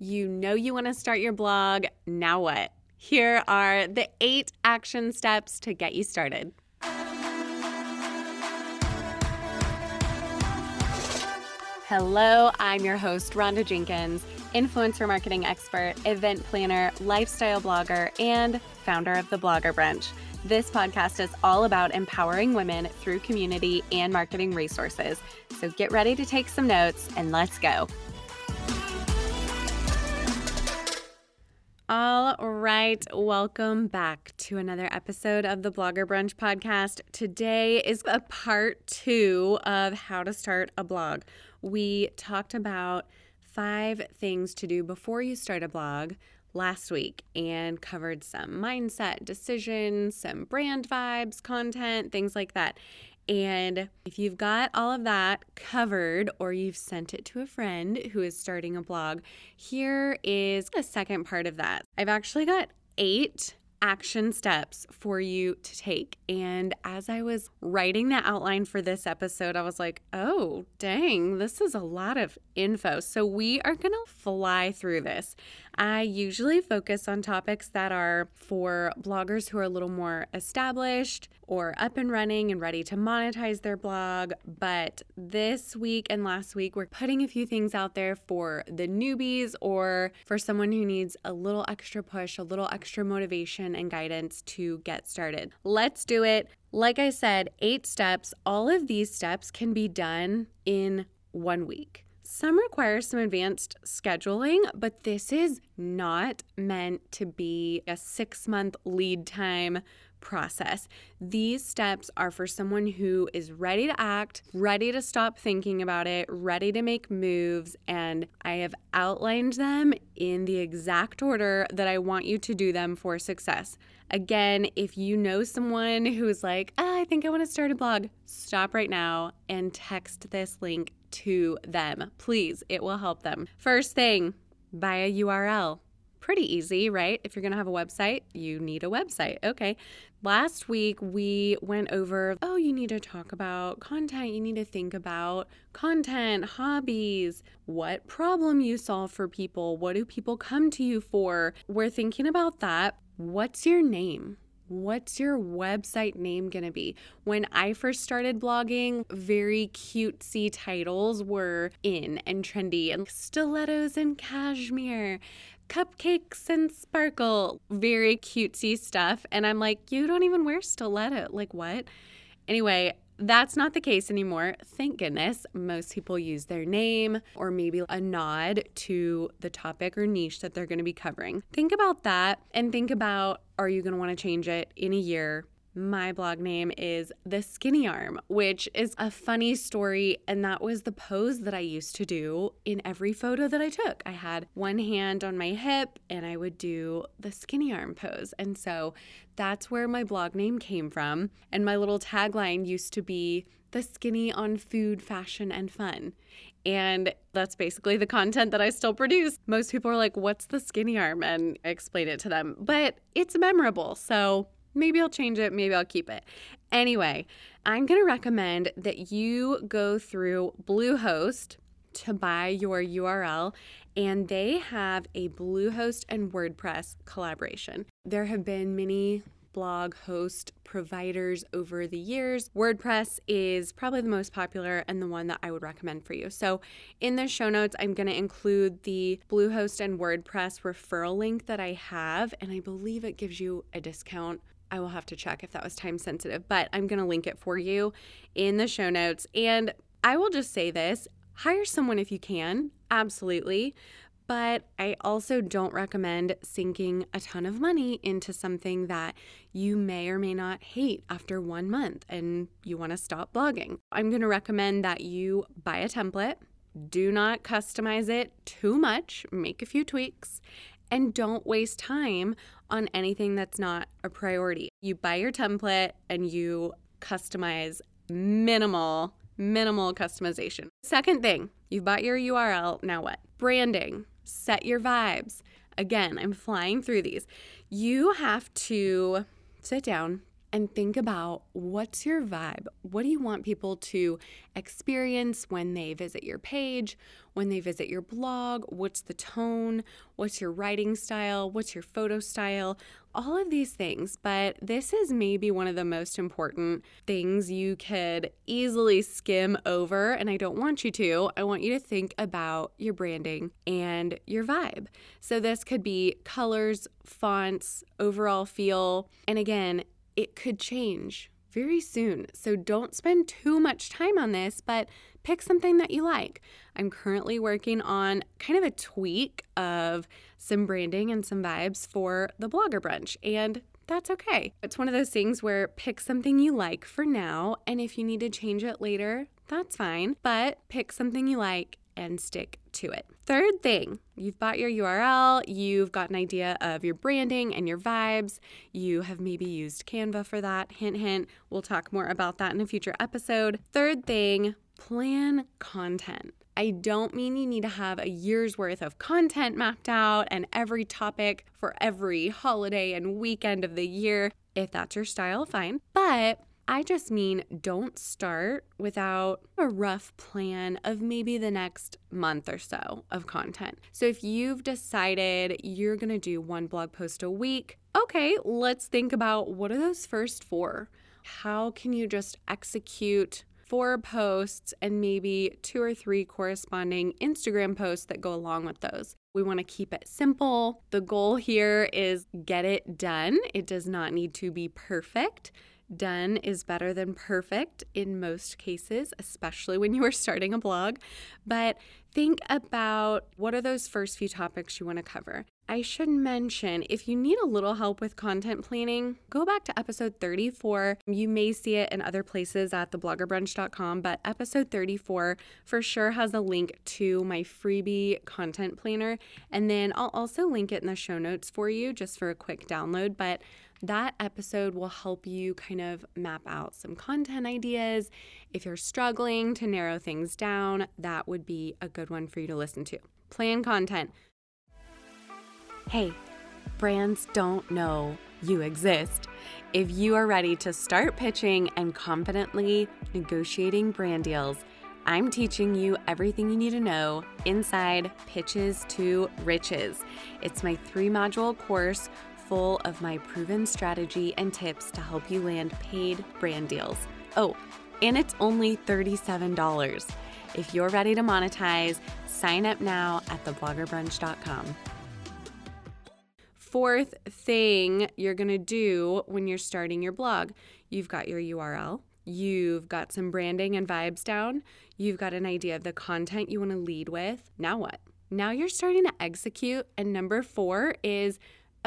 You know you want to start your blog. Now what? Here are the eight action steps to get you started. Hello, I'm your host, Rhonda Jenkins, influencer marketing expert, event planner, lifestyle blogger, and founder of the Blogger Brunch. This podcast is all about empowering women through community and marketing resources. So get ready to take some notes and let's go. All right, welcome back to another episode of the Blogger Brunch podcast. Today is a part two of how to start a blog. We talked about five things to do before you start a blog last week and covered some mindset, decisions, some brand vibes, content, things like that. And if you've got all of that covered or you've sent it to a friend who is starting a blog, here is the second part of that. I've actually got eight action steps for you to take. And as I was writing the outline for this episode, I was like, oh, dang, this is a lot of info. So we are going to fly through this. I usually focus on topics that are for bloggers who are a little more established or up and running and ready to monetize their blog. But this week and last week, we're putting a few things out there for the newbies or for someone who needs a little extra push, a little extra motivation and guidance to get started. Let's do it. Like I said, eight steps. All of these steps can be done in one week. Some require some advanced scheduling, but this is not meant to be a six month lead time process. These steps are for someone who is ready to act, ready to stop thinking about it, ready to make moves, and I have outlined them in the exact order that I want you to do them for success. Again, if you know someone who's like, oh, I think I want to start a blog, stop right now and text this link to them. Please, it will help them. First thing, buy a URL. Pretty easy, right? If you're going to have a website, you need a website. Okay. Last week, we went over oh, you need to talk about content. You need to think about content, hobbies, what problem you solve for people. What do people come to you for? We're thinking about that. What's your name? What's your website name going to be? When I first started blogging, very cutesy titles were in and trendy, and stilettos and cashmere, cupcakes and sparkle, very cutesy stuff. And I'm like, you don't even wear stiletto. Like, what? Anyway, that's not the case anymore. Thank goodness. Most people use their name or maybe a nod to the topic or niche that they're going to be covering. Think about that and think about are you going to want to change it in a year? My blog name is The Skinny Arm, which is a funny story. And that was the pose that I used to do in every photo that I took. I had one hand on my hip and I would do the skinny arm pose. And so that's where my blog name came from. And my little tagline used to be The Skinny on Food, Fashion, and Fun. And that's basically the content that I still produce. Most people are like, What's the skinny arm? And I explain it to them, but it's memorable. So Maybe I'll change it, maybe I'll keep it. Anyway, I'm going to recommend that you go through Bluehost to buy your URL, and they have a Bluehost and WordPress collaboration. There have been many blog host providers over the years. WordPress is probably the most popular and the one that I would recommend for you. So, in the show notes, I'm going to include the Bluehost and WordPress referral link that I have, and I believe it gives you a discount I will have to check if that was time sensitive, but I'm going to link it for you in the show notes. And I will just say this hire someone if you can, absolutely. But I also don't recommend sinking a ton of money into something that you may or may not hate after one month and you want to stop blogging. I'm going to recommend that you buy a template, do not customize it too much, make a few tweaks, and don't waste time on anything that's not a priority. You buy your template and you customize minimal, minimal customization. Second thing, you've bought your URL. Now what? Branding, set your vibes. Again, I'm flying through these. You have to sit down and think about what's your vibe? What do you want people to experience when they visit your page, when they visit your blog? What's the tone? What's your writing style? What's your photo style? All of these things. But this is maybe one of the most important things you could easily skim over. And I don't want you to. I want you to think about your branding and your vibe. So this could be colors, fonts, overall feel. And again, it could change very soon. So don't spend too much time on this, but pick something that you like. I'm currently working on kind of a tweak of some branding and some vibes for the blogger brunch, and that's okay. It's one of those things where pick something you like for now, and if you need to change it later, that's fine, but pick something you like and stick to it. Third thing, you've bought your URL, you've got an idea of your branding and your vibes. You have maybe used Canva for that. Hint, hint. We'll talk more about that in a future episode. Third thing, plan content. I don't mean you need to have a year's worth of content mapped out and every topic for every holiday and weekend of the year. If that's your style, fine. But I just mean don't start without a rough plan of maybe the next month or so of content. So if you've decided you're going to do one blog post a week, okay, let's think about what are those first four? How can you just execute four posts and maybe two or three corresponding Instagram posts that go along with those. We want to keep it simple. The goal here is get it done. It does not need to be perfect. Done is better than perfect in most cases, especially when you are starting a blog. But think about what are those first few topics you want to cover. I should mention if you need a little help with content planning, go back to episode 34. You may see it in other places at thebloggerbrunch.com, but episode 34 for sure has a link to my freebie content planner. And then I'll also link it in the show notes for you just for a quick download. But that episode will help you kind of map out some content ideas. If you're struggling to narrow things down, that would be a good one for you to listen to. Plan content. Hey, brands don't know you exist. If you are ready to start pitching and confidently negotiating brand deals, I'm teaching you everything you need to know inside Pitches to Riches. It's my three module course full of my proven strategy and tips to help you land paid brand deals. Oh, and it's only $37. If you're ready to monetize, sign up now at thebloggerbrunch.com. Fourth thing you're going to do when you're starting your blog, you've got your URL, you've got some branding and vibes down, you've got an idea of the content you want to lead with. Now what? Now you're starting to execute. And number four is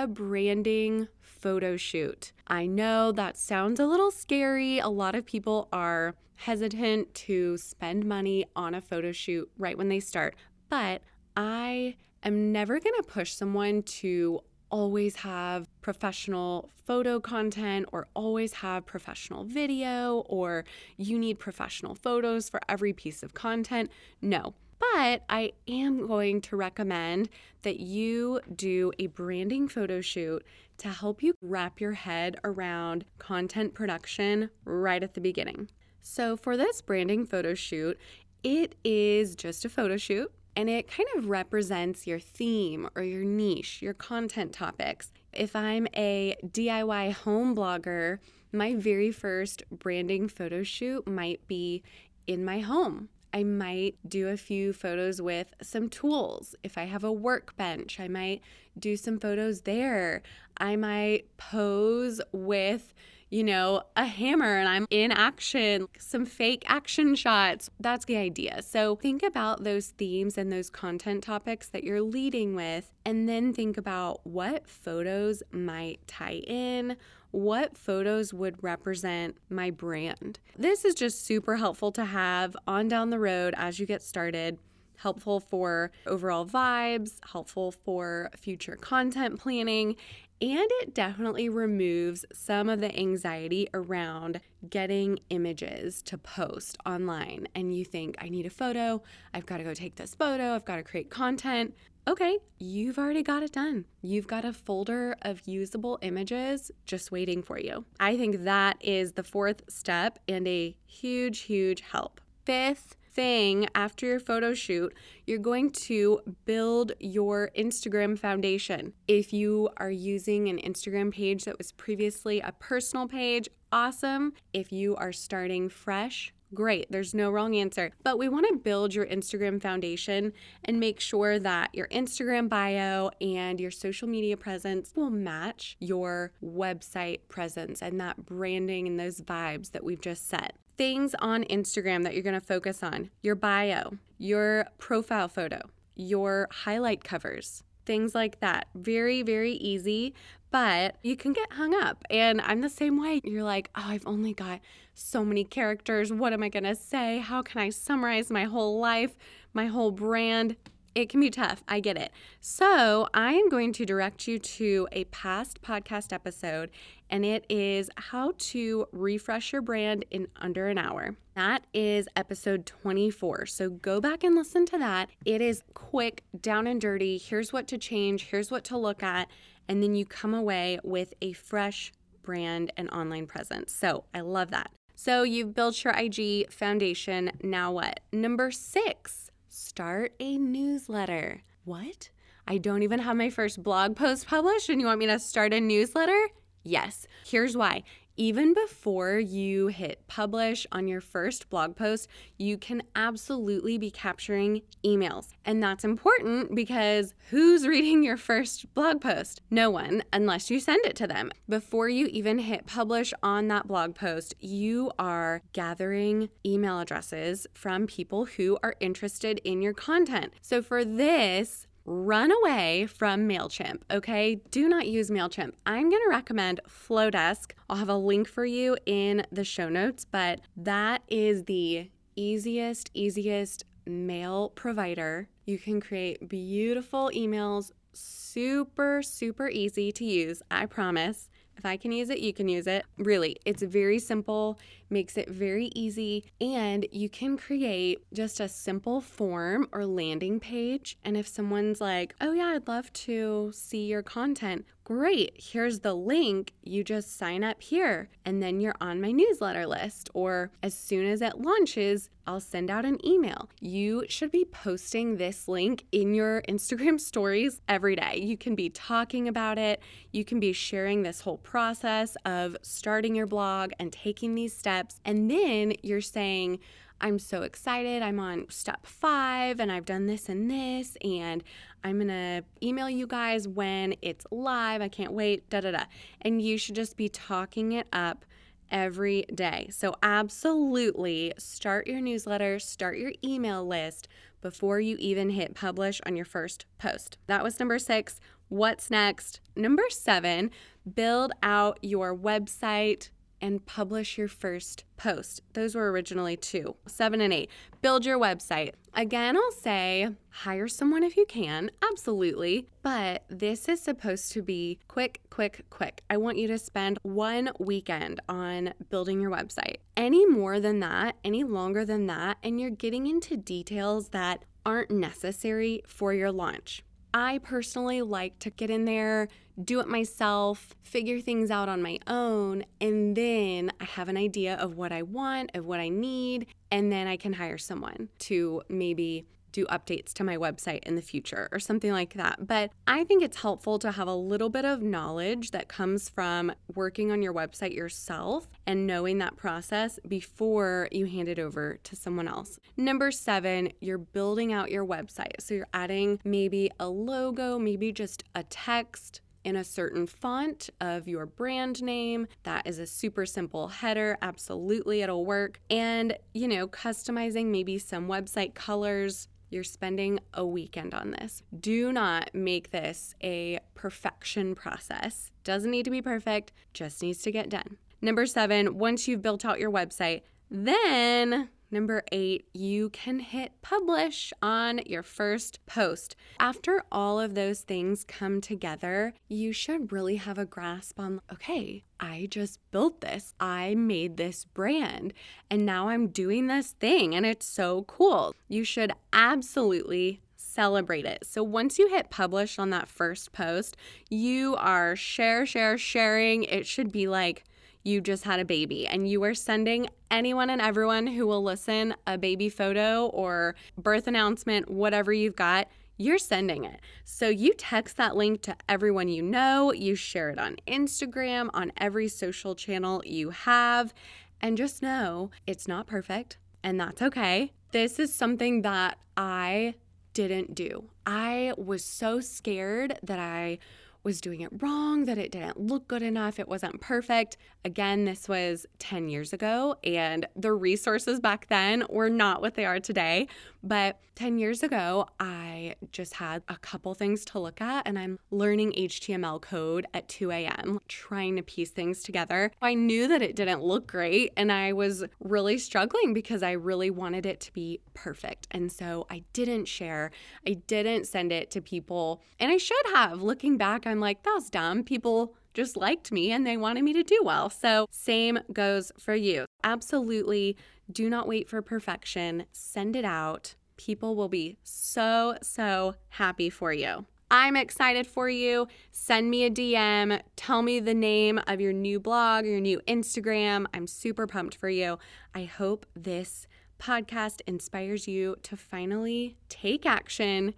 a branding photo shoot. I know that sounds a little scary. A lot of people are hesitant to spend money on a photo shoot right when they start, but I am never going to push someone to always have professional photo content or always have professional video or you need professional photos for every piece of content. No, but I am going to recommend that you do a branding photo shoot to help you wrap your head around content production right at the beginning. So, for this branding photo shoot, it is just a photo shoot and it kind of represents your theme or your niche, your content topics. If I'm a DIY home blogger, my very first branding photo shoot might be in my home I might do a few photos with some tools. If I have a workbench, I might do some photos there. I might pose with, you know, a hammer and I'm in action, some fake action shots. That's the idea. So think about those themes and those content topics that you're leading with, and then think about what photos might tie in what photos would represent my brand. This is just super helpful to have on down the road as you get started. Helpful for overall vibes, helpful for future content planning, and it definitely removes some of the anxiety around getting images to post online. And you think, I need a photo, I've got to go take this photo, I've got to create content. Okay, you've already got it done. You've got a folder of usable images just waiting for you. I think that is the fourth step and a huge, huge help. Fifth thing after your photo shoot, you're going to build your Instagram foundation. If you are using an Instagram page that was previously a personal page, awesome. If you are starting fresh, Great, there's no wrong answer. But we want to build your Instagram foundation and make sure that your Instagram bio and your social media presence will match your website presence and that branding and those vibes that we've just set. Things on Instagram that you're going to focus on your bio, your profile photo, your highlight covers, things like that. Very, very easy, but you can get hung up. And I'm the same way. You're like, oh, I've only got so many characters. What am I going to say? How can I summarize my whole life, my whole brand? It can be tough. I get it. So, I am going to direct you to a past podcast episode, and it is how to refresh your brand in under an hour. That is episode 24. So, go back and listen to that. It is quick, down and dirty. Here's what to change, here's what to look at, and then you come away with a fresh brand and online presence. So, I love that. So, you've built your IG foundation. Now, what? Number six start a newsletter. What? I don't even have my first blog post published, and you want me to start a newsletter? Yes. Here's why even before you hit publish on your first blog post, you can absolutely be capturing emails. And that's important because who's reading your first blog post? No one, unless you send it to them. Before you even hit publish on that blog post, you are gathering email addresses from people who are interested in your content. So for this, run away from MailChimp, okay? Do not use MailChimp. I'm to recommend FloDesk. I'll have a link for you in the show notes, but that is the easiest, easiest mail provider. You can create beautiful emails, super, super easy to use, I promise. If I can use it, you can use it. Really, it's very simple, makes it very easy, and you can create just a simple form or landing page. And if someone's like, oh, yeah, I'd love to see your content, great, here's the link. You just sign up here, and then you're on my newsletter list. Or as soon as it launches, I'll send out an email. You should be posting this link in your Instagram stories every day. You can be talking about it, you can be sharing this whole process of starting your blog and taking these steps. And then you're saying, I'm so excited. I'm on step five and I've done this and this, and I'm gonna email you guys when it's live. I can't wait, da da da. And you should just be talking it up every day. So, absolutely start your newsletter, start your email list before you even hit publish on your first post. That was number six. What's next? Number seven, build out your website and publish your first post. Those were originally two, seven and eight. Build your website. Again, I'll say hire someone if you can, absolutely. But this is supposed to be quick, quick, quick. I want you to spend one weekend on building your website. Any more than that, any longer than that, and you're getting into details that aren't necessary for your launch. I personally like to get in there, do it myself, figure things out on my own, and then I have an idea of what I want, of what I need, and then I can hire someone to maybe do updates to my website in the future or something like that. But I think it's helpful to have a little bit of knowledge that comes from working on your website yourself and knowing that process before you hand it over to someone else. Number seven, you're building out your website. So you're adding maybe a logo, maybe just a text in a certain font of your brand name. That is a super simple header. Absolutely, it'll work. And, you know, customizing maybe some website colors, you're spending a weekend on this. Do not make this a perfection process. Doesn't need to be perfect, just needs to get done. Number seven, once you've built out your website, then Number eight, you can hit publish on your first post. After all of those things come together, you should really have a grasp on okay, I just built this. I made this brand and now I'm doing this thing and it's so cool. You should absolutely celebrate it. So once you hit publish on that first post, you are share, share, sharing. It should be like you just had a baby and you are sending anyone and everyone who will listen a baby photo or birth announcement, whatever you've got. You're sending it. So you text that link to everyone you know, you share it on Instagram, on every social channel you have, and just know it's not perfect and that's okay. This is something that I didn't do. I was so scared that I was doing it wrong, that it didn't look good enough, it wasn't perfect. Again, this was 10 years ago, and the resources back then were not what they are today. But 10 years ago, I just had a couple things to look at, and I'm learning HTML code at 2 a.m., trying to piece things together. I knew that it didn't look great, and I was really struggling because I really wanted it to be perfect. And so I didn't share, I didn't send it to people, and I should have. Looking back, I'm like, that was dumb. People just liked me and they wanted me to do well. So, same goes for you. Absolutely do not wait for perfection. Send it out. People will be so, so happy for you. I'm excited for you. Send me a DM. Tell me the name of your new blog, your new Instagram. I'm super pumped for you. I hope this podcast inspires you to finally take action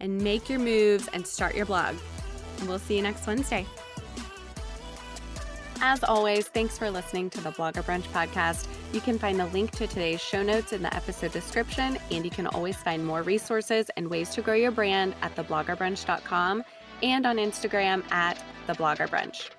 and make your moves and start your blog. And We'll see you next Wednesday. As always, thanks for listening to the Blogger Brunch podcast. You can find the link to today's show notes in the episode description, and you can always find more resources and ways to grow your brand at thebloggerbrunch.com and on Instagram at thebloggerbrunch.